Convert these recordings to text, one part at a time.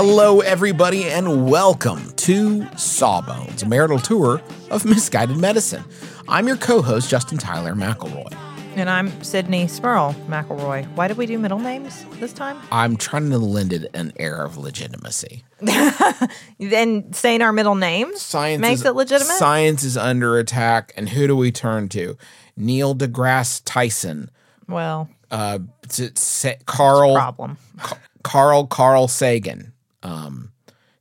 Hello, everybody, and welcome to Sawbones, a marital tour of misguided medicine. I'm your co-host, Justin Tyler McElroy. And I'm Sydnee Smirl McElroy. Why did we do middle names this time? I'm trying to lend it an air of legitimacy. Then saying our middle names Science makes is, it legitimate. Science is under attack, and who do we turn to? Neil deGrasse Tyson, well, uh, Carl, problem. Carl, Carl Sagan. Um,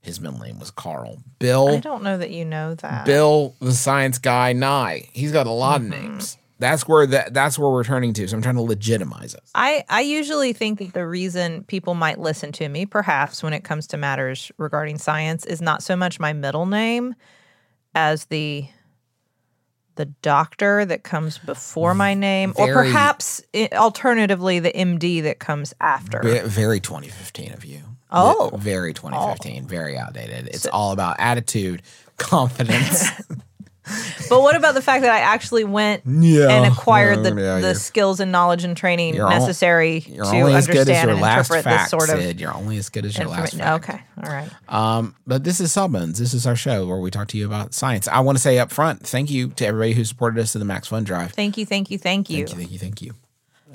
his middle name was Carl. Bill, I don't know that you know that. Bill, the science guy, Nye. He's got a lot of names. That's where that that's where we're turning to. So I'm trying to legitimize it. I, I usually think that the reason people might listen to me, perhaps when it comes to matters regarding science, is not so much my middle name as the the doctor that comes before my name, or perhaps alternatively the MD that comes after. Very 2015 of you. Oh. Ve- very 2015. Very outdated. It's all about attitude, confidence. But what about the fact that I actually went Yeah, and acquired the, yeah, yeah, the skills and knowledge and training You're necessary You're to only as good as understand your and last interpret fact, this sort of Sid. You're only as good as your last fact. Okay, all right. Um, but this is Sawbones. This is our show where we talk to you about science. I want to say up front, thank you to everybody who supported us in the Max Fun Drive. Thank you, thank you, thank you. Thank you, thank you, thank you.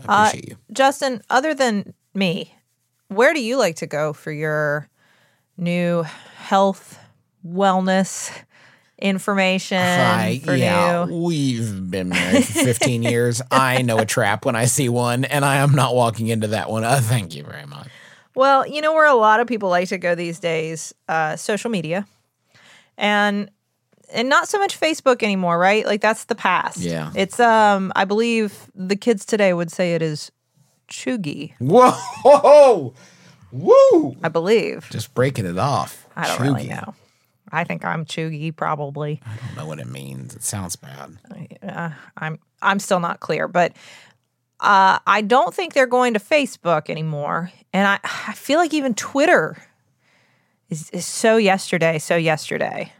Uh, I appreciate you. Justin, other than me, where do you like to go for your new health, wellness information? Hi, yeah, new? we've been married for 15 years. I know a trap when I see one, and I am not walking into that one. Uh, thank you very much. Well, you know where a lot of people like to go these days, uh, social media, and and not so much Facebook anymore, right? Like that's the past. Yeah. it's um, I believe the kids today would say it is chuggy. Whoa, woo! I believe. Just breaking it off. I don't really know. I think I'm chuggy, probably. I don't know what it means. It sounds bad. Uh, I'm I'm still not clear, but uh, I don't think they're going to Facebook anymore, and I I feel like even Twitter is is so yesterday, so yesterday.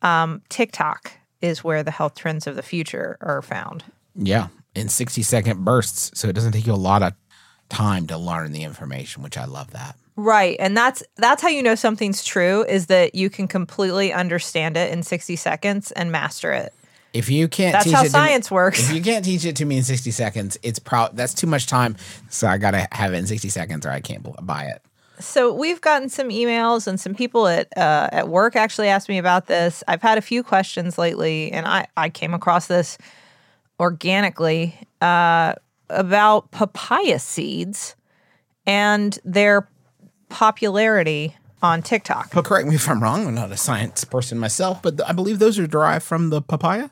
Um, TikTok is where the health trends of the future are found. Yeah, in 60 second bursts, so it doesn't take you a lot of time to learn the information, which I love that. Right, and that's that's how you know something's true is that you can completely understand it in 60 seconds and master it. If you can't That's teach how it to me- science works. If you can't teach it to me in 60 seconds, it's pro that's too much time. So I got to have it in 60 seconds or I can't buy it. So we've gotten some emails and some people at uh, at work actually asked me about this. I've had a few questions lately, and I I came across this organically uh, about papaya seeds and their popularity on TikTok. But correct me if I'm wrong. I'm not a science person myself, but I believe those are derived from the papaya.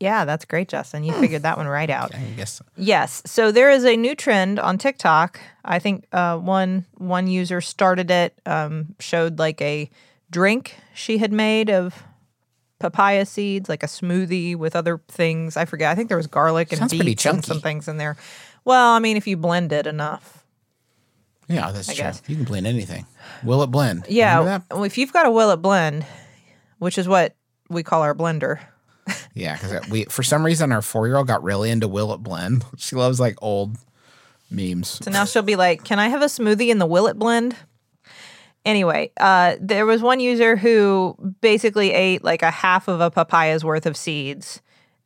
Yeah, that's great, Justin. You figured that one right out. I guess. Yes. So there is a new trend on TikTok. I think uh, one one user started it, um, showed like a drink she had made of papaya seeds, like a smoothie with other things. I forget. I think there was garlic and Sounds beets and some things in there. Well, I mean, if you blend it enough. Yeah, that's true. guess. You can blend anything. Will it blend? Yeah. Well, If you've got a will it blend, which is what we call our blender. Yeah, because we for some reason our four year old got really into Will It Blend. She loves like old memes. So now she'll be like, "Can I have a smoothie in the will it blend?" Anyway, uh, there was one user who basically ate like a half of a papaya's worth of seeds,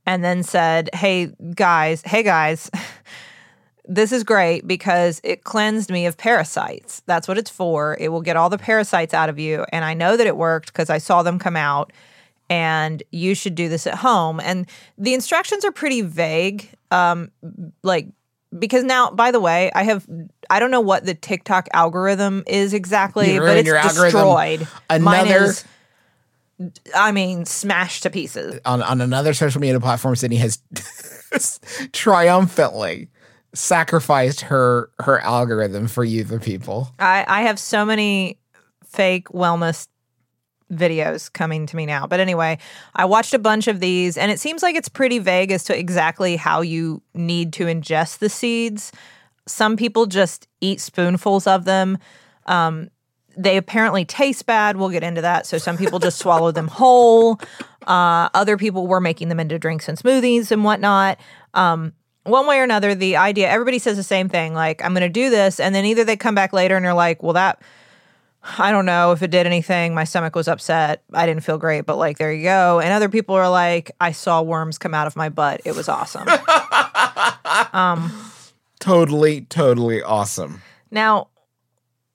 and then said, "Hey guys, hey guys, this is great because it cleansed me of parasites. That's what it's for. It will get all the parasites out of you. And I know that it worked because I saw them come out. And you should do this at home. And the instructions are pretty vague. Um, like, because now, by the way, I have, I don't know what the TikTok algorithm is exactly, You but it's algorithm. destroyed. Mine Another- is, I mean, smashed to pieces. on, on another social media platform, Sydnee has triumphantly sacrificed her her algorithm for you, the people. I, I have so many fake wellness videos coming to me now. But anyway, I watched a bunch of these and it seems like it's pretty vague as to exactly how you need to ingest the seeds. Some people just eat spoonfuls of them. Um, they apparently taste bad. We'll get into that. So some people just swallow them whole. Uh, other people were making them into drinks and smoothies and whatnot. Um, one way or another, the idea, everybody says the same thing like, I'm going to do this. And then either they come back later and they're like, well, that, I don't know if it did anything. My stomach was upset. I didn't feel great, but like, there you go. And other people are like, I saw worms come out of my butt. It was awesome. Totally, totally awesome. Now,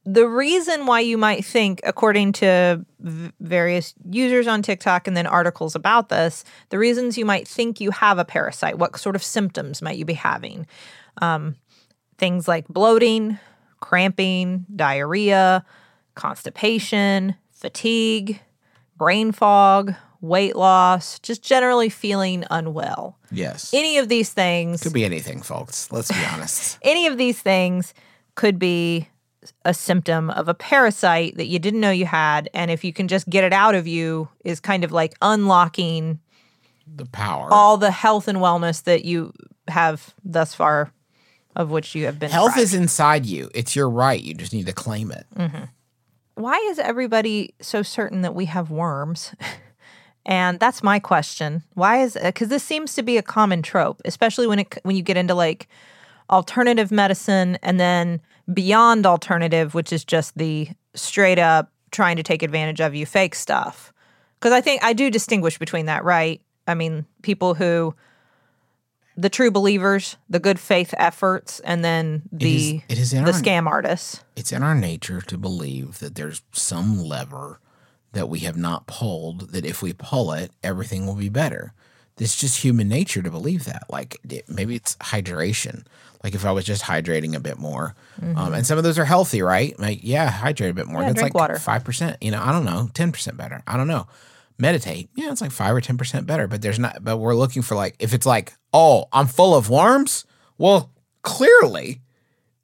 the reason why you might think, according to v- various users on TikTok and then articles about this, the reasons you might think you have a parasite, what sort of symptoms might you be having? Um, things like bloating, cramping, diarrhea, constipation, fatigue, brain fog, weight loss, just generally feeling unwell. Yes. Any of these things Could be anything, folks. Let's be honest. any of these things could be a symptom of a parasite that you didn't know you had and if you can just get it out of you is kind of like unlocking The power. all the health and wellness that you have thus far of which you have been Health deprived. is inside you. It's your right. You just need to claim it. Mm-hmm. why is everybody so certain that we have worms and that's my question. Why is uh, because this seems to be a common trope especially when it when you get into like alternative medicine and then beyond alternative which is just the straight up trying to take advantage of you fake stuff. Because i think i do distinguish between that right? I mean people who the true believers the good faith efforts and then the it is in the our- scam artists. It's in our nature to believe that there's some lever that we have not pulled, that if we pull it, everything will be better. It's just human nature to believe that. Like maybe it's hydration. Like if I was just hydrating a bit more, um, and some of those are healthy, right? Like yeah, hydrate a bit more. Yeah, That's drink like water. five percent. You know, I don't know, ten percent better. I don't know. Meditate, yeah, it's like five or ten percent better. But there's not. But we're looking for like if it's like, oh, I'm full of worms. Well, clearly,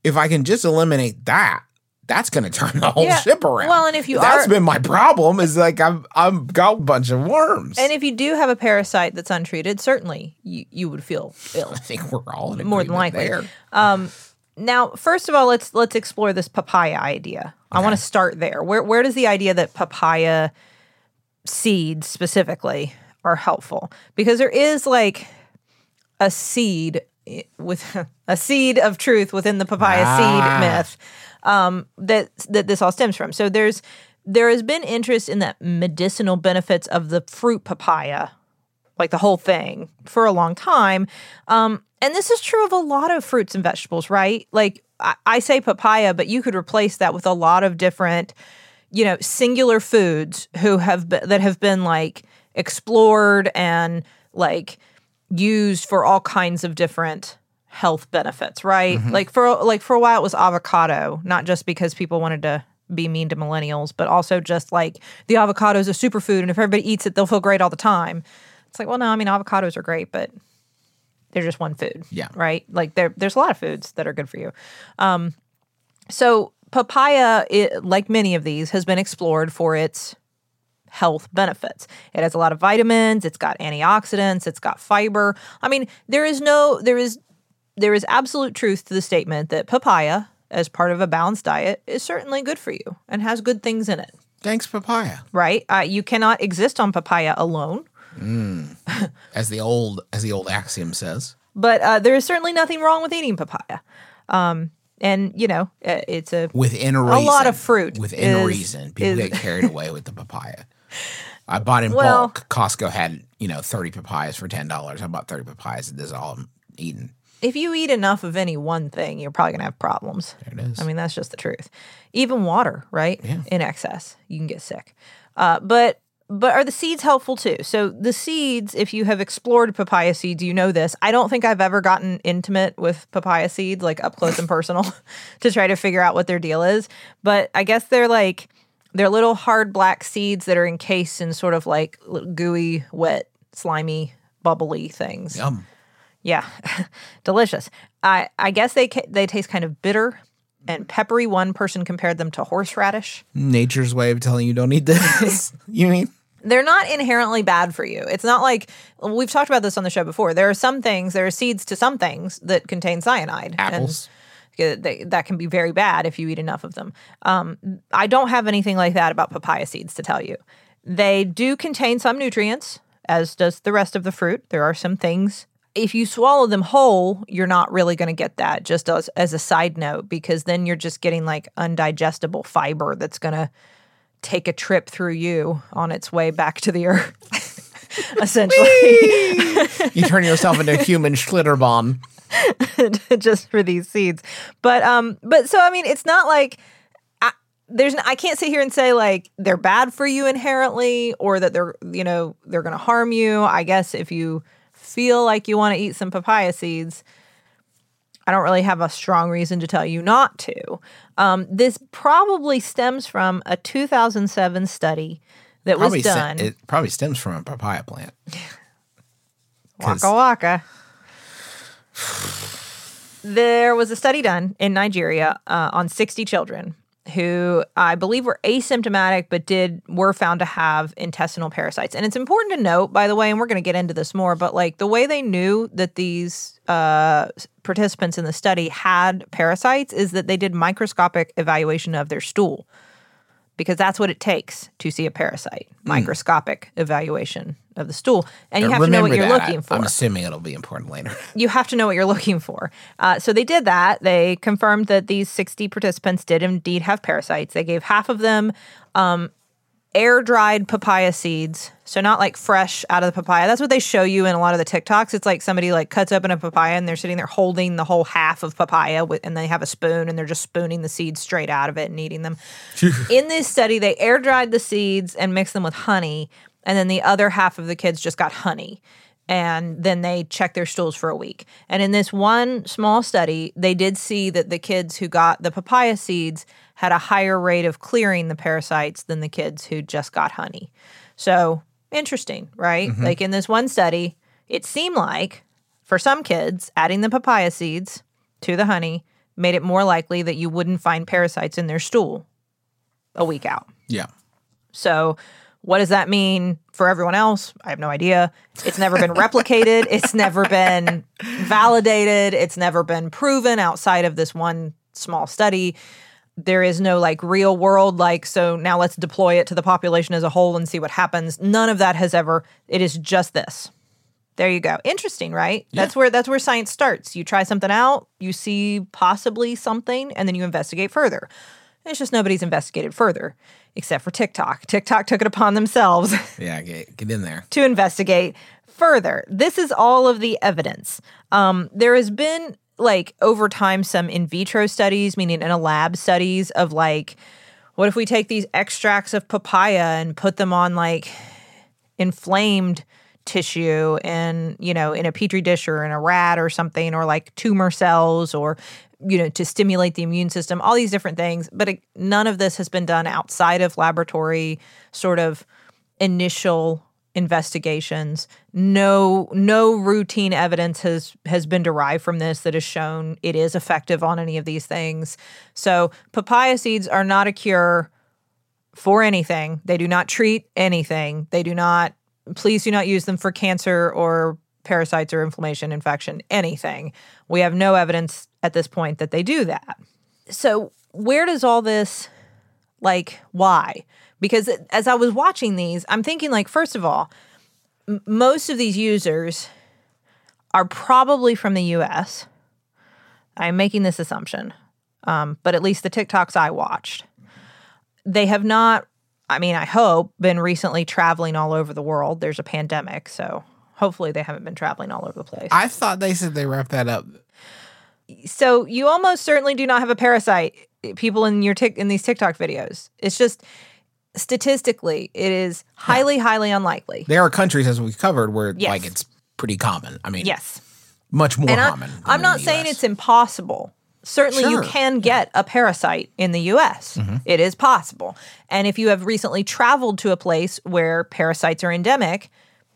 if I can just eliminate that, that's going to turn the whole Yeah. ship around. Well, and if you that's are- been my problem is like I've I've got a bunch of worms. And if you do have a parasite that's untreated, certainly you, you would feel ill. I think we're all in More than likely. there. Now, first of all, let's let's explore this papaya idea. I want to start there. Where where does the idea that papaya seeds specifically are helpful? Because there is like a seed with a seed of truth within the papaya Ah. seed myth um, that that this all stems from. So there's there has been interest in the medicinal benefits of the fruit papaya like the whole thing for a long time. Um, and this is true of a lot of fruits and vegetables, right? Like I, I say papaya, but you could replace that with a lot of different, you know, singular foods who have been, that have been like explored and like used for all kinds of different health benefits, right? Like for like for a while it was avocado, not just because people wanted to be mean to millennials, but also just like the avocado is a superfood and if everybody eats it, they'll feel great all the time. It's like, well, no, I mean avocados are great, but they're just one food. Yeah. Right? Like there there's a lot of foods that are good for you. Um so papaya, it, like many of these, has been explored for its health benefits. It has a lot of vitamins, it's got antioxidants, it's got fiber. I mean, there is no there is there is absolute truth to the statement that papaya as part of a balanced diet is certainly good for you and has good things in it, Thanks, papaya. right? Uh, you cannot exist on papaya alone, As the old as the old axiom says. but uh, there is certainly nothing wrong with eating papaya. Um, and you know, uh, it's a Within reason. lot of fruit Within is- reason. People is- get carried away with the papaya. I bought in Well- bulk. Costco had, you know, 30 papayas for $10. I bought 30 papayas and this is all I'm eating. If you eat enough of any one thing, you're probably going to have problems. There it is. I mean, that's just the truth. Even water, right? Yeah. In excess, you can get sick. Uh, but but are the seeds helpful too? So the seeds, if you have explored papaya seeds, you know this. I don't think I've ever gotten intimate with papaya seeds, like up close and personal, to try to figure out what their deal is. But I guess they're like they're little hard black seeds that are encased in sort of like gooey, wet, slimy, bubbly things. Yum. Yeah, delicious. I I guess they ca- they taste kind of bitter and peppery. One person compared them to horseradish. Nature's way of telling you don't eat this. you mean? They're not inherently bad for you. It's not like we've talked about this on the show before. There are some things, there are seeds to some things that contain cyanide. and Apples. they- that can be very bad if you eat enough of them. Um, I don't have anything like that about papaya seeds to tell you. They do contain some nutrients, as does the rest of the fruit. There are some things. If you swallow them whole, you're not really going to get that, just as, as a side note, because then you're just getting like undigestible fiber that's going to take a trip through you on its way back to the earth. Essentially. You turn yourself into a human Schlitterbahn. just for these seeds. But um but so I mean it's not like I, there's I can't sit here and say like they're bad for you inherently or that they're you know they're going to harm you. I guess if you feel like you want to eat some papaya seeds, I don't really have a strong reason to tell you not to. Um, this probably stems from a 2007 study that Probably was done. it probably stems from a papaya plant. Waka waka. There was a study done in Nigeria uh, on 60 children who I believe were asymptomatic but did were found to have intestinal parasites. And it's important to note, by the way, and we're going to get into this more, but like the way they knew that these uh, participants in the study had parasites is that they did microscopic evaluation of their stool because that's what it takes to see a parasite. Microscopic evaluation of the stool and you have to know what you're that. looking for I'm assuming it'll be important later. you have to know what you're looking for. Uh, so they did that. They confirmed that these 60 participants did indeed have parasites. They gave half of them um, air dried papaya seeds. So not like fresh out of the papaya. That's what they show you in a lot of the TikToks. It's like somebody like cuts open a papaya and they're sitting there holding the whole half of papaya with, and they have a spoon and they're just spooning the seeds straight out of it and eating them. in this study, they air dried the seeds and mixed them with honey. And then the other half of the kids just got honey and then they checked their stools for a week. And in this one small study, they did see that the kids who got the papaya seeds had a higher rate of clearing the parasites than the kids who just got honey. So interesting, right? Mm-hmm. Like in this one study, it seemed like for some kids, adding the papaya seeds to the honey made it more likely that you wouldn't find parasites in their stool a week out. Yeah. So, what does that mean for everyone else? I have no idea. It's never been replicated. It's never been validated. It's never been proven outside of this one small study. There is no like real world, like, so now let's deploy it to the population as a whole and see what happens. None of that has ever, it is just this. There you go. Interesting, right? That's where that's where science starts. You try something out, you see possibly something, and then you investigate further. It's just nobody's investigated further, except for TikTok. TikTok took it upon themselves Yeah. Get, get in there. to investigate further. This is all of the evidence. Um, there has been like over time some in vitro studies, meaning in a lab studies of like, what if we take these extracts of papaya and put them on like inflamed tissue and you know in a petri dish or in a rat or something or like tumor cells or you know to stimulate the immune system all these different things but none of this has been done outside of laboratory sort of initial investigations no no routine evidence has has been derived from this that has shown it is effective on any of these things so papaya seeds are not a cure for anything. They do not treat anything. They do not, please do not use them for cancer or parasites or inflammation, infection, anything. We have no evidence at this point that they do that. So, where does all this, like, why? Because as I was watching these, I'm thinking, like, first of all, m- most of these users are probably from the US. I'm making this assumption, um, but at least the TikToks I watched they have not i mean i hope been recently traveling all over the world there's a pandemic so Hopefully, they haven't been traveling all over the place. I thought they said they wrapped that up. so you almost certainly do not have a parasite. People in your in these TikTok videos. It's just statistically, it is highly, highly unlikely. There are countries, as we've covered, where Yes. like it's pretty common. I mean, Yes. much more and I, common. than I'm not saying US. it's impossible. Certainly, you can get a parasite in the US. Mm-hmm. It is possible. And if you have recently traveled to a place where parasites are endemic,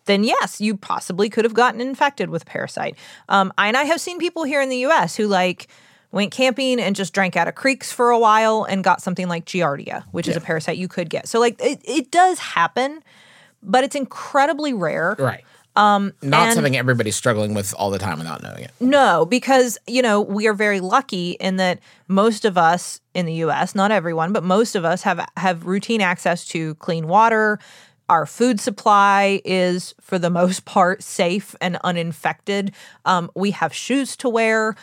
then yes, you possibly could have gotten infected with a parasite. Um, and I have seen people here in the US who like went camping and just drank out of creeks for a while and got something like Giardia, which is a parasite you could get. So, like, it, it does happen, but it's incredibly rare. right. Um, not and- something everybody's struggling with all the time without knowing it. No, because, you know, we are very lucky in that most of us in the US, not everyone, but most of us have have routine access to clean water. Our food supply is, for the most part, safe and uninfected. Um, we have shoes to wear,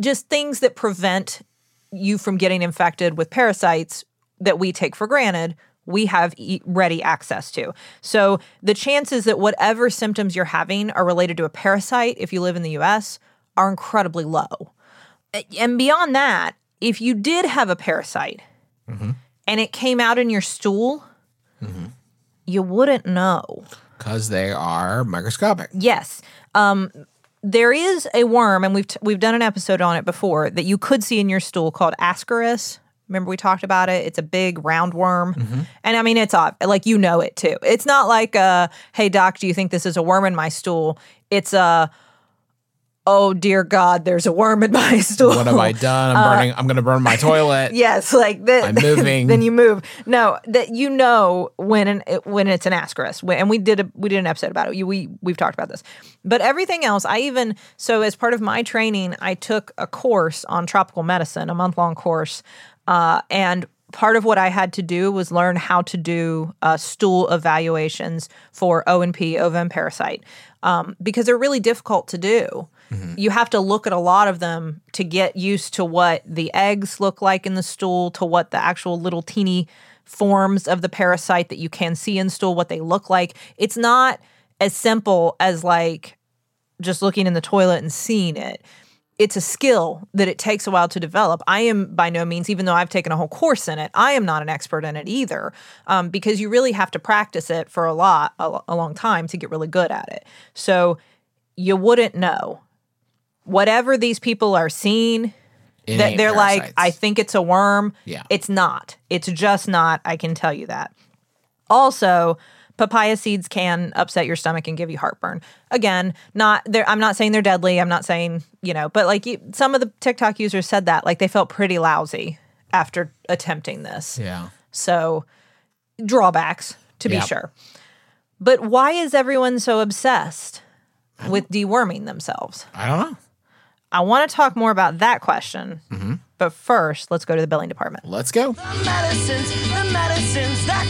just things that prevent you from getting infected with parasites that we take for granted we have e- ready access to. So the chances that whatever symptoms you're having are related to a parasite if you live in the US are incredibly low. And beyond that, if you did have a parasite and it came out in your stool, you wouldn't know. Because they are microscopic. Yes. Um, there is a worm, and we've t- we've done an episode on it before that you could see in your stool called Ascaris. Remember we talked about it? It's a big round worm, and I mean it's odd. Like you know it too. It's not like, uh, "Hey doc, do you think this is a worm in my stool?" It's a, "Oh dear God, there's a worm in my stool." What have I done? I'm burning. I'm going to burn my toilet. Yes, like that. I'm moving. then you move. No, that you know when an, when it's an ascaris, and we did a we did an episode about it. You, we we've talked about this, but everything else, I even so as part of my training, I took a course on tropical medicine, a month long course, uh, and part of what I had to do was learn how to do uh, stool evaluations for O and P, ovum parasite, um, because they're really difficult to do. You have to look at a lot of them to get used to what the eggs look like in the stool, to what the actual little teeny forms of the parasite that you can see in stool, what they look like. It's not as simple as like just looking in the toilet and seeing it. It's a skill that it takes a while to develop. I am by no means, even though I've taken a whole course in it, I am not an expert in it either, um, because you really have to practice it for a lot, a, a long time to get really good at it. So you wouldn't know. Whatever these people are seeing, that they're like. I think it's a worm. Yeah. It's not. It's just not. I can tell you that. Also, papaya seeds can upset your stomach and give you heartburn. Again, not there. I'm not saying they're deadly. I'm not saying you know, but like you, some of the TikTok users said that like they felt pretty lousy after attempting this. Yeah. So drawbacks to be sure. But why is everyone so obsessed with deworming themselves? I don't know. I want to talk more about that question. Mm-hmm. But first, let's go to the billing department. Let's go. The medicines, the medicines that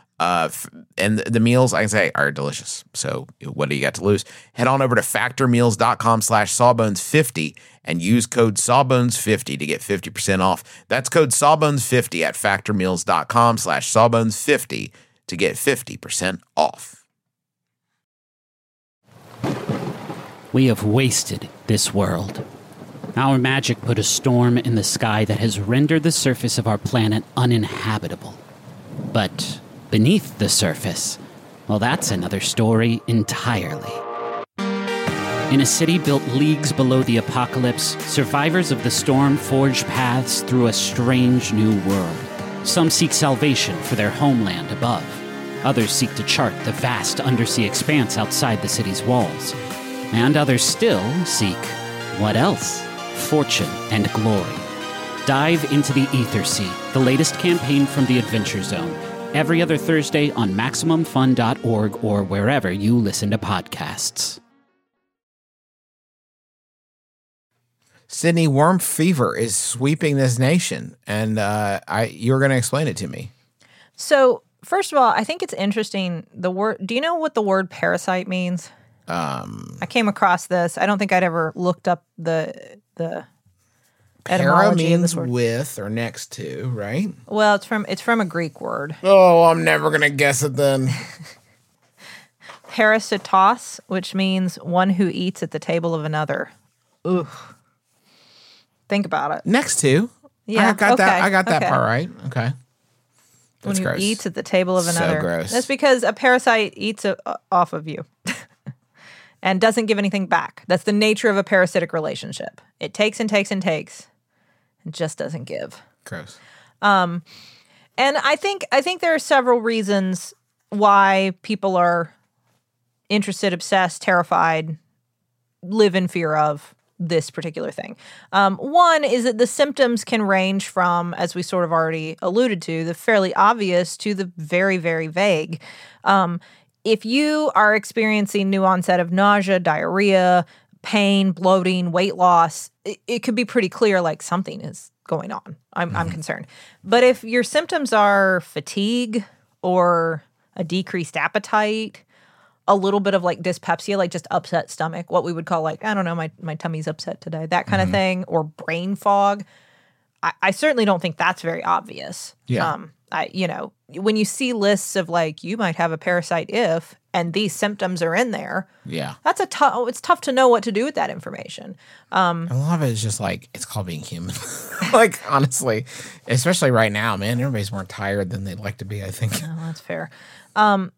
Uh, and the meals, I can say, are delicious. So what do you got to lose? Head on over to factormeals.com slash sawbones50 and use code sawbones50 to get 50% off. That's code sawbones50 at factormeals.com slash sawbones50 to get 50% off. We have wasted this world. Our magic put a storm in the sky that has rendered the surface of our planet uninhabitable. But beneath the surface, well, that's another story entirely. In a city built leagues below the apocalypse, survivors of the storm forge paths through a strange new world. Some seek salvation for their homeland above. Others seek to chart the vast undersea expanse outside the city's walls. And others still seek what else? Fortune and glory. Dive into the Ether Sea, the latest campaign from the Adventure Zone, every other Thursday on MaximumFun.org or wherever you listen to podcasts. Sydnee, worm fever is sweeping this nation, and uh, I you're going to explain it to me. So, first of all, I think it's interesting. The word. Do you know what the word parasite means? Um, I came across this. I don't think I'd ever looked up the the para means with or next to, right? Well, it's from it's from a Greek word, Oh, I'm never going to guess it then. parasitos, which means one who eats at the table of another. Ugh. Think about it. next to. Yeah, I got that. I got that okay. part right. Okay. That's when you gross. eats at the table of So another. gross. That's because a parasite eats a, off of you and doesn't give anything back. That's the nature of a parasitic relationship. It takes and takes and takes and just doesn't give. Gross. And I think I think there are several reasons why people are interested, obsessed, terrified, live in fear of this particular thing. Um, one is that the symptoms can range from, as we sort of already alluded to, the fairly obvious to the very, very vague. Um, if you are experiencing new onset of nausea, diarrhea, pain, bloating, weight loss, it, it could be pretty clear like something is going on. I'm, I'm mm-hmm. concerned. But if your symptoms are fatigue or a decreased appetite, a little bit of like dyspepsia, like just upset stomach, what we would call like, I don't know, my, my tummy's upset today, that kind of mm-hmm. thing, or brain fog. I, I certainly don't think that's very obvious. Yeah. Um, I, you know, when you see lists of like, you might have a parasite if, and these symptoms are in there, Yeah. that's a tough, it's tough to know what to do with that information. A lot of it is just like it's called being human. like honestly, especially right now, man, everybody's more tired than they'd like to be. I think. Oh, that's fair. Um,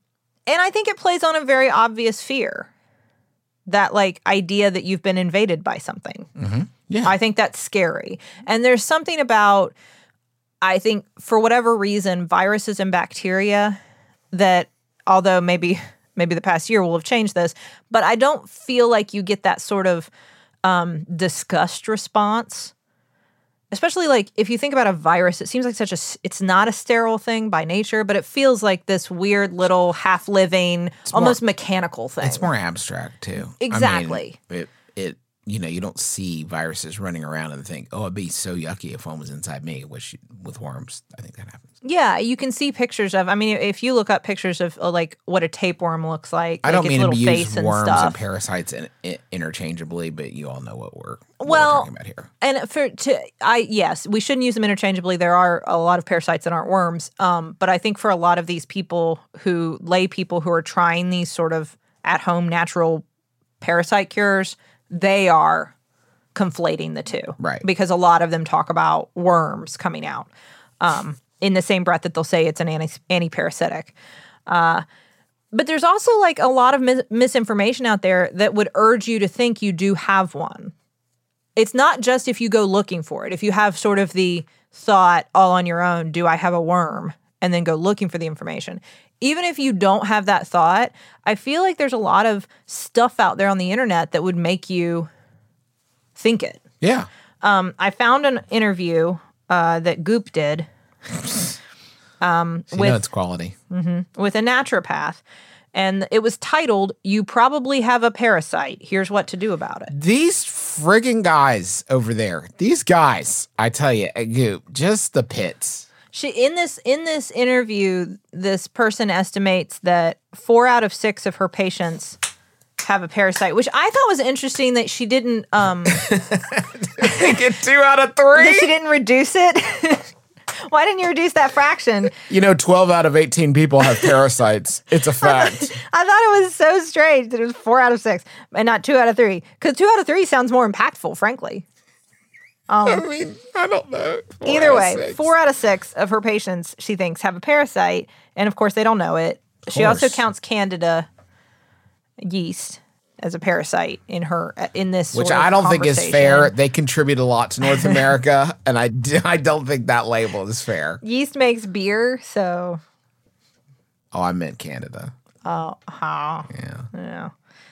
and I think it plays on a very obvious fear that like idea that you've been invaded by something. Yeah. I think that's scary. And there's something about, I think, for whatever reason, viruses and bacteria that, although maybe maybe the past year will have changed this, but I don't feel like you get that sort of um, disgust response. Especially like if you think about a virus, it seems like such a it's not a sterile thing by nature, but it feels like this weird little half living, almost mechanical thing. It's more abstract too. I mean, Exactly. it you know, you don't see viruses running around and think, oh, it'd be so yucky if one was inside me, which with worms, I think that happens. Yeah, you can see pictures of. I mean, if you look up pictures of uh, like what a tapeworm looks like, I like don't its mean to use and worms and, parasites in, in, interchangeably, but you all know what we're, what Well, we're talking about here. and for to I yes, we shouldn't use them interchangeably. There are a lot of parasites that aren't worms. Um, but I think for a lot of these people who lay people who are trying these sort of at home natural parasite cures, they are conflating the two. Right. Because a lot of them talk about worms coming out. Um, in the same breath that they'll say it's an anti anti-parasitic. Uh, but there's also like a lot of mis- misinformation out there that would urge you to think you do have one it's not just if you go looking for it. If you have sort of the thought all on your own, do I have a worm? And then go looking for the information. Even if you don't have that thought, I feel like there's a lot of stuff out there on the internet that would make you think it. Yeah. Um, I found an interview uh, that Goop did So you with- know it's quality. with a naturopath, and it was titled, You Probably Have a Parasite. Here's what to do about it. These friggin' guys over there, these guys, I tell you, at Goop, just the pits. She in this in this interview, this person estimates that four out of six of her patients have a parasite, which I thought was interesting that she didn't um Get two out of that she didn't reduce it. Why didn't you reduce that fraction? You know, 12 out of 18 people have parasites. It's a fact. I thought it was so strange that it was four out of six and not two out of three. Because two out of three sounds more impactful, frankly. Um, I mean, I don't know. Four Either way, four out of six of her patients she thinks have a parasite, and of course they don't know it. She also counts Candida yeast as a parasite in her in this, Which I don't think is fair. They contribute a lot to North America, and I, I don't think that label is fair. Yeast makes beer, so Oh, I meant Canada. oh, how Yeah. yeah.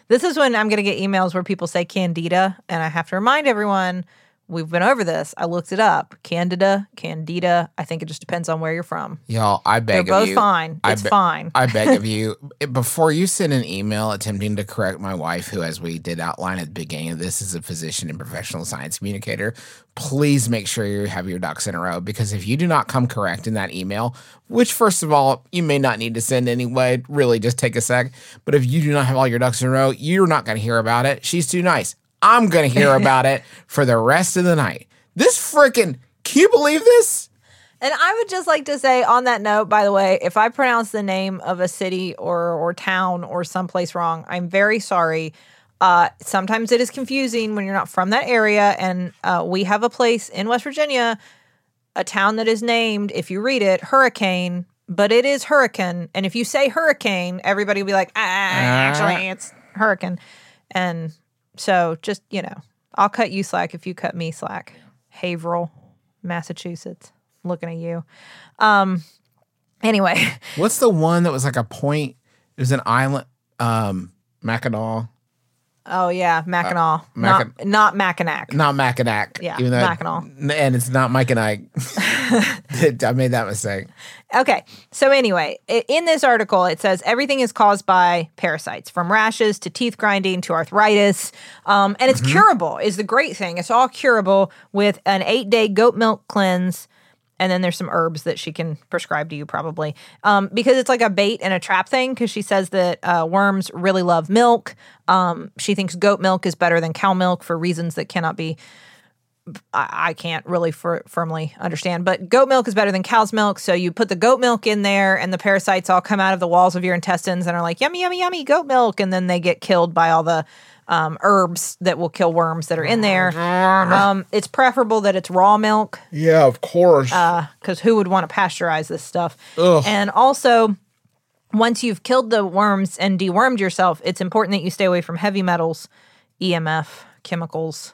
This is when I'm going to get emails where people say Candida, and I have to remind everyone we've been over this. I looked it up. Candida, Candida. I think it just depends on where you're from. Y'all, I beg They're both you. fine. I It's be- fine. I beg of you, before you send an email attempting to correct my wife, who, as we did outline at the beginning of this, is a physician and professional science communicator, please make sure you have your ducks in a row. Because if you do not come correct in that email, which, first of all, you may not need to send anyway, really just take a sec. But if you do not have all your ducks in a row, you're not going to hear about it. She's too nice. I'm going to hear about it for the rest of the night. This freaking, can you believe this? And I would just like to say on that note, by the way, if I pronounce the name of a city or or town or someplace wrong, I'm very sorry. Uh, sometimes it is confusing when you're not from that area. And uh, we have a place in West Virginia, a town that is named, if you read it, Hurricane, but it is Hurricane. And if you say Hurricane, everybody will be like, ah, actually, it's Hurricane. And so just, you know, I'll cut you slack if you cut me slack. Haverhill, Massachusetts. Looking at you. Um anyway, What's the one that was like a point? It was an island, um, Mackinac, oh yeah, Mackinac. Mackinac- not not Mackinac. not Mackinac. Yeah, even Mackinac. and it's not Mike and I. I made that mistake. Okay. So anyway, in this article it says everything is caused by parasites, from rashes to teeth grinding to arthritis, um, and it's curable. Is the great thing. It's all curable with an eight-day goat milk cleanse. And then there's some herbs that she can prescribe to you probably um, because it's like a bait and a trap thing. Because she says that uh, worms really love milk. Um, she thinks goat milk is better than cow milk for reasons that cannot be I, can't really fir- firmly understand, but goat milk is better than cow's milk. So you put the goat milk in there, and the parasites all come out of the walls of your intestines and are like, yummy, yummy, yummy, goat milk. And then they get killed by all the um, herbs that will kill worms that are in there. Um, it's preferable that it's raw milk Yeah, of course. because who would want to pasteurize this stuff? And also, once you've killed the worms and dewormed yourself, it's important that you stay away from heavy metals, EMF, chemicals,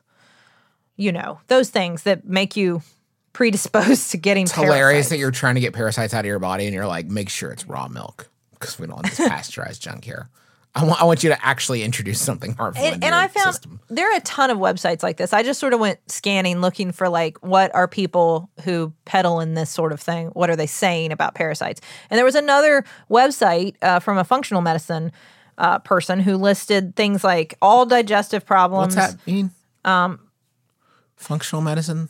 you know, those things that make you predisposed to getting it's hilarious that you're trying to get parasites out of your body, and you're like, make sure it's raw milk because we don't want this pasteurized junk here. I want, I want you to actually introduce something harmful. and, and I found system. there are a ton of websites like this. I just sort of went scanning, looking for like what are people who peddle in this sort of thing? What are they saying about parasites? And there was another website uh, from a functional medicine uh, person who listed things like all digestive problems. What's that mean? Functional medicine.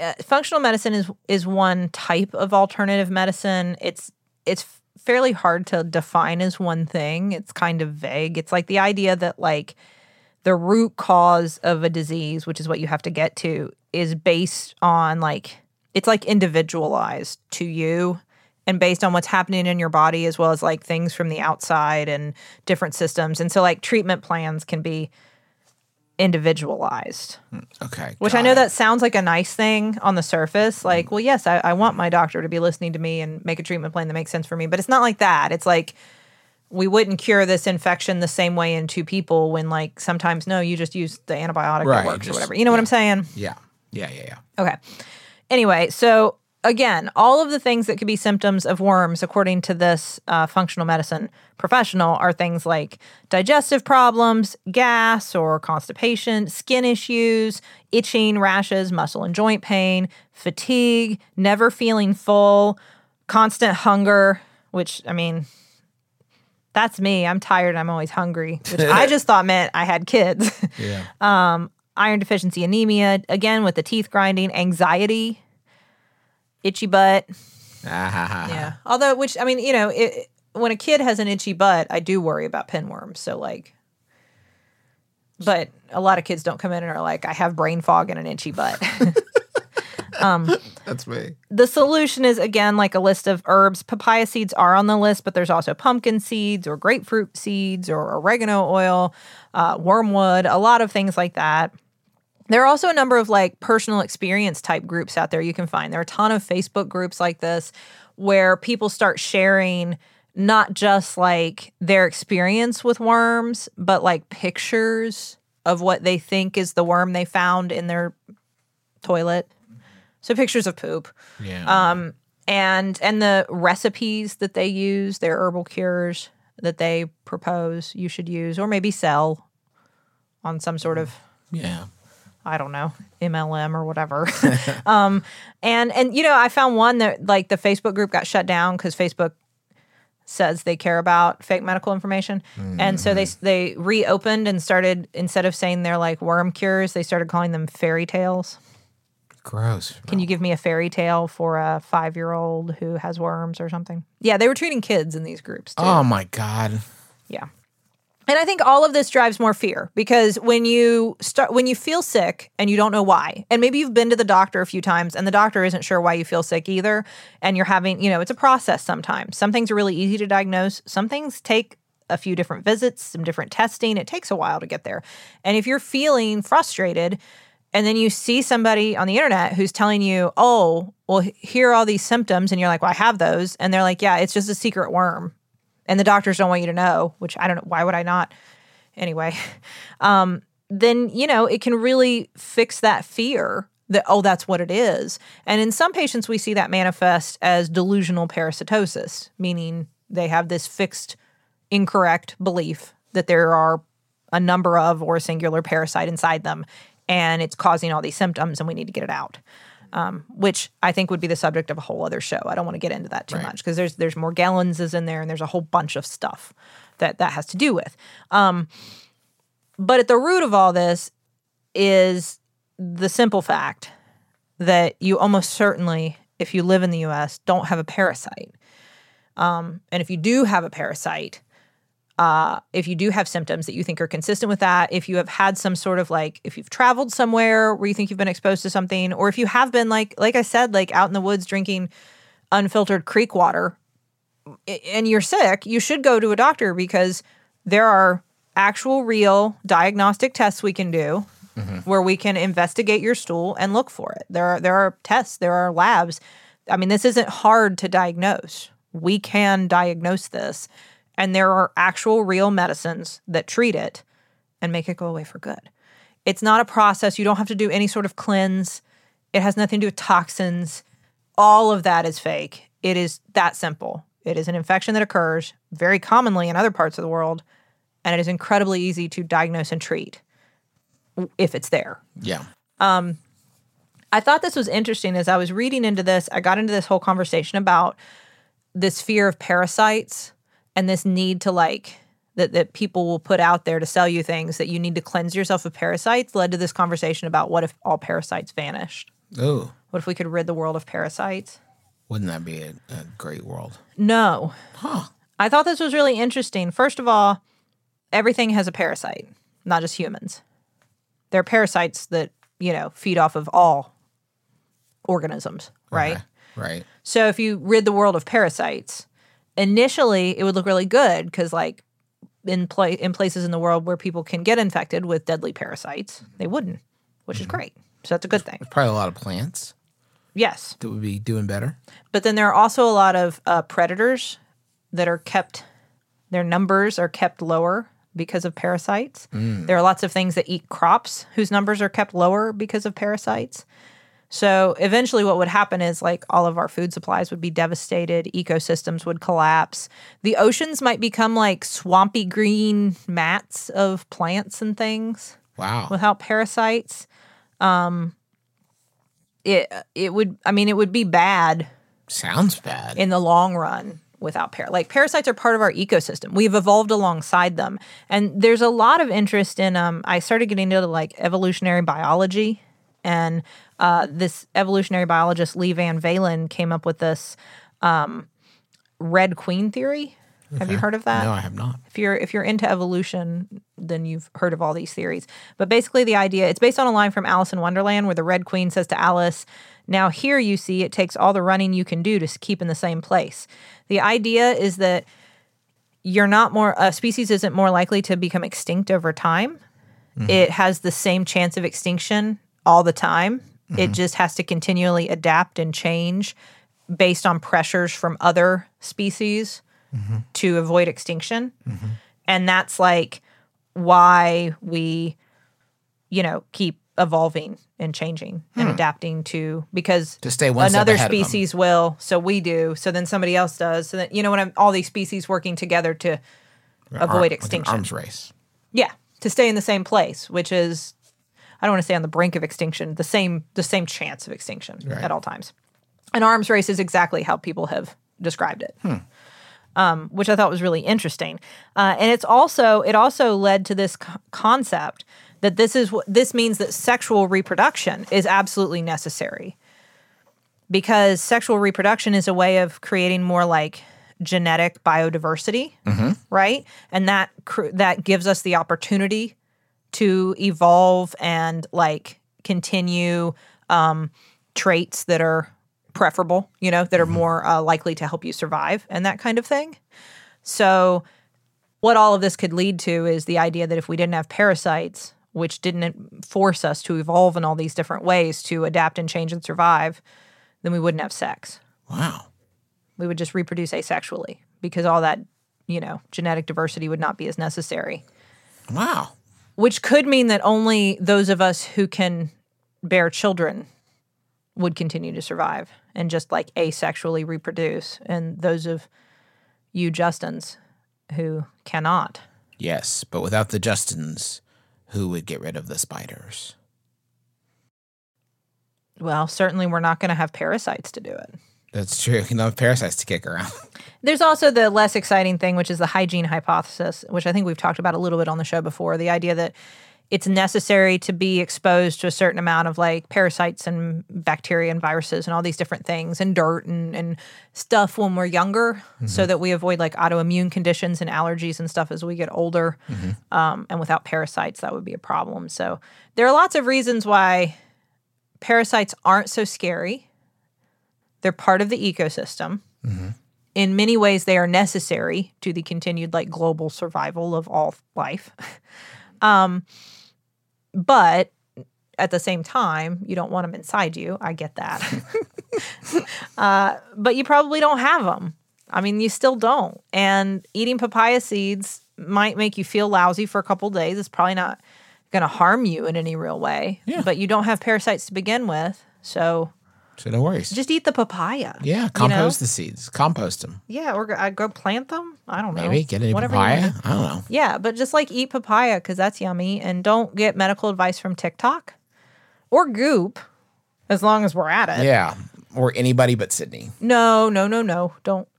uh, functional medicine is is one type of alternative medicine. It's it's fairly hard to define as one thing. It's kind of vague. It's like the idea that like the root cause of a disease, which is what you have to get to, is based on like it's like individualized to you and based on what's happening in your body as well as like things from the outside and different systems. And so like treatment plans can be individualized. Hmm, okay. Which I know it. that sounds like a nice thing on the surface. Like, hmm. well, yes, I, I want my doctor to be listening to me and make a treatment plan that makes sense for me. But it's not like that. It's like we wouldn't cure this infection the same way in two people when, like, sometimes, no, you just use the antibiotic Right, that works or whatever. You know what I'm saying? Yeah. Yeah. Yeah. Yeah. Okay. Anyway, so again, all of the things that could be symptoms of worms, according to this uh, functional medicine professional, are things like digestive problems, gas or constipation, skin issues, itching, rashes, muscle and joint pain, fatigue, never feeling full, constant hunger, which, I mean, that's me. I'm tired. I'm always hungry, which I just thought meant I had kids. Yeah. iron deficiency anemia, again with the teeth grinding, anxiety, itchy butt. Ah, Yeah. Although, which, I mean, you know, it, when a kid has an itchy butt, I do worry about pinworms. So, like, but a lot of kids don't come in and are like, I have brain fog and an itchy butt. um, That's me. the solution is again like a list of herbs. Papaya seeds are on the list, but there's also pumpkin seeds or grapefruit seeds or oregano oil, uh, wormwood, a lot of things like that. There are also a number of like personal experience type groups out there you can find. There are a ton of Facebook groups like this where people start sharing not just like their experience with worms, but like pictures of what they think is the worm they found in their toilet. So pictures of poop Yeah. um, and and the recipes that they use, their herbal cures that they propose you should use, or maybe sell on some sort of yeah. I don't know MLM or whatever. um, and and you know I found one that like the Facebook group got shut down because Facebook says they care about fake medical information, and so they they reopened and started instead of saying they're like worm cures, they started calling them fairy tales. Gross. Can you give me a fairy tale for a five year old who has worms or something? Yeah, they were treating kids in these groups too. Oh my god. Yeah. And I think all of this drives more fear because when you start when you feel sick and you don't know why, and maybe you've been to the doctor a few times and the doctor isn't sure why you feel sick either, and you're having, you know, it's a process sometimes. Some things are really easy to diagnose, some things take a few different visits, some different testing. It takes a while to get there. And if you're feeling frustrated and then you see somebody on the internet who's telling you, oh, well, here are all these symptoms, and you're like, well, I have those. And they're like, yeah, it's just a secret worm and the doctors don't want you to know, which I don't know. Why would I not? Anyway, um, then, you know, it can really fix that fear that, oh, that's what it is. And in some patients, we see that manifest as delusional parasitosis, meaning they have this fixed, incorrect belief that there are a number of or a singular parasite inside them and it's causing all these symptoms and we need to get it out um, which I think would be the subject of a whole other show. I don't want to get into that too Right. much because there's there's Morgellons is in there and there's a whole bunch of stuff that that has to do with. Um, but at the root of all this is the simple fact that you almost certainly, if you live in the U.S., don't have a parasite. Um, and if you do have a parasite, uh, if you do have symptoms that you think are consistent with that, if you have had some sort of like, if you've traveled somewhere where you think you've been exposed to something, or if you have been like, like I said, like out in the woods drinking unfiltered creek water, and you're sick, you should go to a doctor because there are actual, real diagnostic tests we can do where we can investigate your stool and look for it. There are there are tests, there are labs. I mean, this isn't hard to diagnose. We can diagnose this, and there are actual, real medicines that treat it and make it go away for good. It's not a process. You don't have to do any sort of cleanse. It has nothing to do with toxins. All of that is fake. It is that simple. It is an infection that occurs very commonly in other parts of the world, and it is incredibly easy to diagnose and treat if it's there. Yeah. Um, I thought this was interesting as I was reading into this. I got into this whole conversation about this fear of parasites and this need to like that, that people will put out there to sell you things that you need to cleanse yourself of parasites led to this conversation about what if all parasites vanished? Oh, What if we could rid the world of parasites? wouldn't that be a, a great world? No. Huh. I thought this was really interesting. First of all, everything has a parasite, not just humans. There are parasites that, you know, feed off of all organisms, right? Okay, Right. So if you rid the world of parasites, initially it would look really good because, like, in pla- in places in the world where people can get infected with deadly parasites, they wouldn't, which is great. So that's a good thing. There's probably a lot of plants Yes, that would be doing better. but then there are also a lot of uh, predators that are kept. Their numbers are kept lower because of parasites. There are lots of things that eat crops whose numbers are kept lower because of parasites. So eventually, what would happen is like all of our food supplies would be devastated, ecosystems would collapse. The oceans might become like swampy green mats of plants and things Wow. without parasites. Um, it it would I mean it would be bad Sounds bad. in the long run without par like parasites are part of our ecosystem we've evolved alongside them and there's a lot of interest in um i started getting into like evolutionary biology and uh, this evolutionary biologist Leigh Van Valen came up with this um, red queen theory have you heard of that no, I have not. if you're if you're into evolution, then you've heard of all these theories. But basically, the idea it's based on a line from Alice in Wonderland, where the Red Queen says to Alice, "Now here you see it takes all the running you can do to keep in the same place." The idea is that you're not more a species isn't more likely to become extinct over time. It has the same chance of extinction all the time. It mm-hmm. just has to continually adapt and change based on pressures from other species mm-hmm. to avoid extinction. Mm-hmm. And that's like why we, you know, keep evolving and changing and hmm. adapting to because To stay one another ahead of 'em. species will, so we do, so then somebody else does. So that you know when I'm all these species working together to Ar- avoid like extinction. arms race. Yeah, to stay in the same place, which is I don't want to say on the brink of extinction, the same the same chance of extinction Right. at all times. An arms race is exactly how people have described it. Um, which I thought was really interesting, uh, and it's also it also led to this co- concept that this is what this means that sexual reproduction is absolutely necessary because sexual reproduction is a way of creating more like genetic biodiversity, right? And that cr- that gives us the opportunity to evolve and like continue um, traits that are preferable, you know, that are more uh, likely to help you survive and that kind of thing. So, what all of this could lead to is the idea that if we didn't have parasites, which didn't force us to evolve in all these different ways to adapt and change and survive, then we wouldn't have sex. Wow. We would just reproduce asexually because all that, you know, genetic diversity would not be as necessary Wow. Which could mean that only those of us who can bear children would continue to survive and just like asexually reproduce and those of you justins who cannot Yes, but without the Justins, who would get rid of the spiders? well certainly we're not going to have parasites to do it That's true. You know, parasites to kick around. There's also the less exciting thing, which is the hygiene hypothesis, which I think we've talked about a little bit on the show before. The idea that it's necessary to be exposed to a certain amount of like parasites and bacteria and viruses and all these different things and dirt and, and stuff when we're younger so that we avoid like autoimmune conditions and allergies and stuff as we get older. Um, and without parasites, that would be a problem. So there are lots of reasons why parasites aren't so scary. They're part of the ecosystem. In many ways they are necessary to the continued like global survival of all life. Um but at the same time you don't want them inside you. I get that. Uh, but you probably don't have them i mean you still don't. And eating papaya seeds might make you feel lousy for a couple days. It's probably not going to harm you in any real way. Yeah. but you don't have parasites to begin with so So no worries. just eat the papaya yeah, you know? compost the seeds. Compost them. Yeah, or go- uh, go plant them. I don't know. Maybe get a Whatever papaya. I don't know. Yeah, but just like eat papaya because that's yummy, and don't get medical advice from TikTok or Goop, as long as we're at it. Yeah, or anybody but Sydnee. No, no, no, no. Don't.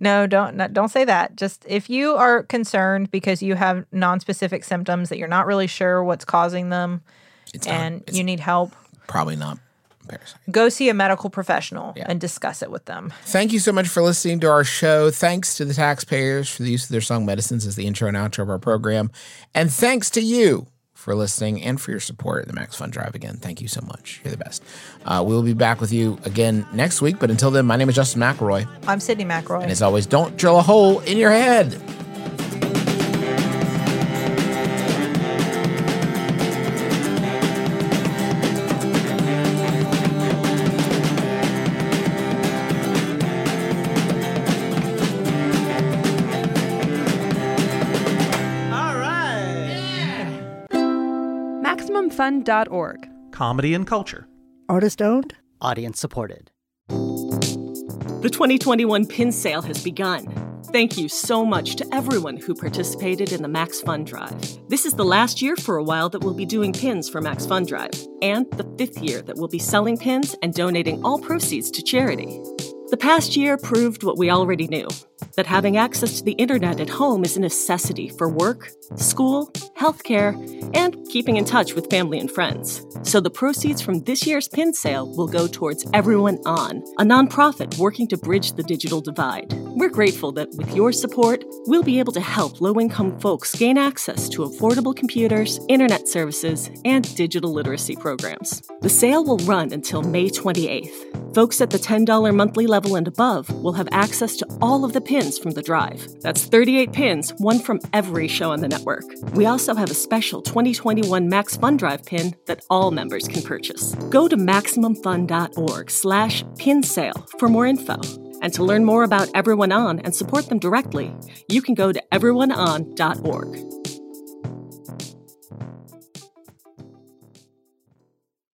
No, don't don't say that. Just if you are concerned because you have non-specific symptoms that you're not really sure what's causing them It's not- and it's you need help, probably not go see a medical professional Yeah. and discuss it with them. Thank you so much for listening to our show. Thanks to the taxpayers for the use of their song medicines as the intro and outro of our program. And thanks to you for listening and for your support at the Max Fun Drive again. Thank you so much. You're the best. Uh, we'll be back with you again next week. But until then, my name is Justin McElroy. I'm Sydnee McElroy. And as always, don't drill a hole in your head. MaximumFun.org. comedy and culture. Artist owned? Audience supported. The 2021 pin sale has begun. Thank you so much to everyone who participated in the Max Fun Drive. This is the last year for a while that we'll be doing pins for Max Fun Drive, and the fifth year that we'll be selling pins and donating all proceeds to charity. The past year proved what we already knew that having access to the internet at home is a necessity for work, school, healthcare, and keeping in touch with family and friends. So the proceeds from this year's pin sale will go towards Everyone On, a nonprofit working to bridge the digital divide. We're grateful that with your support, we'll be able to help low income folks gain access to affordable computers, internet services, and digital literacy programs. The sale will run until May 28th. Folks at the $10 monthly level and above will have access to all of the pins from the drive. That's 38 pins, one from every show on the network. We also have a special 2021 Max Fun Drive pin that all members can purchase. Go to MaximumFun.org slash for more info. And to learn more about Everyone On and support them directly, you can go to everyoneon.org.